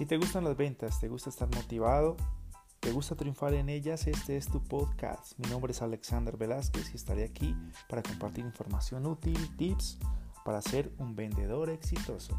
Si te gustan las ventas, te gusta estar motivado, te gusta triunfar en ellas, este es tu podcast. Mi nombre es Alexander Velázquez y estaré aquí para compartir información útil, tips para ser un vendedor exitoso.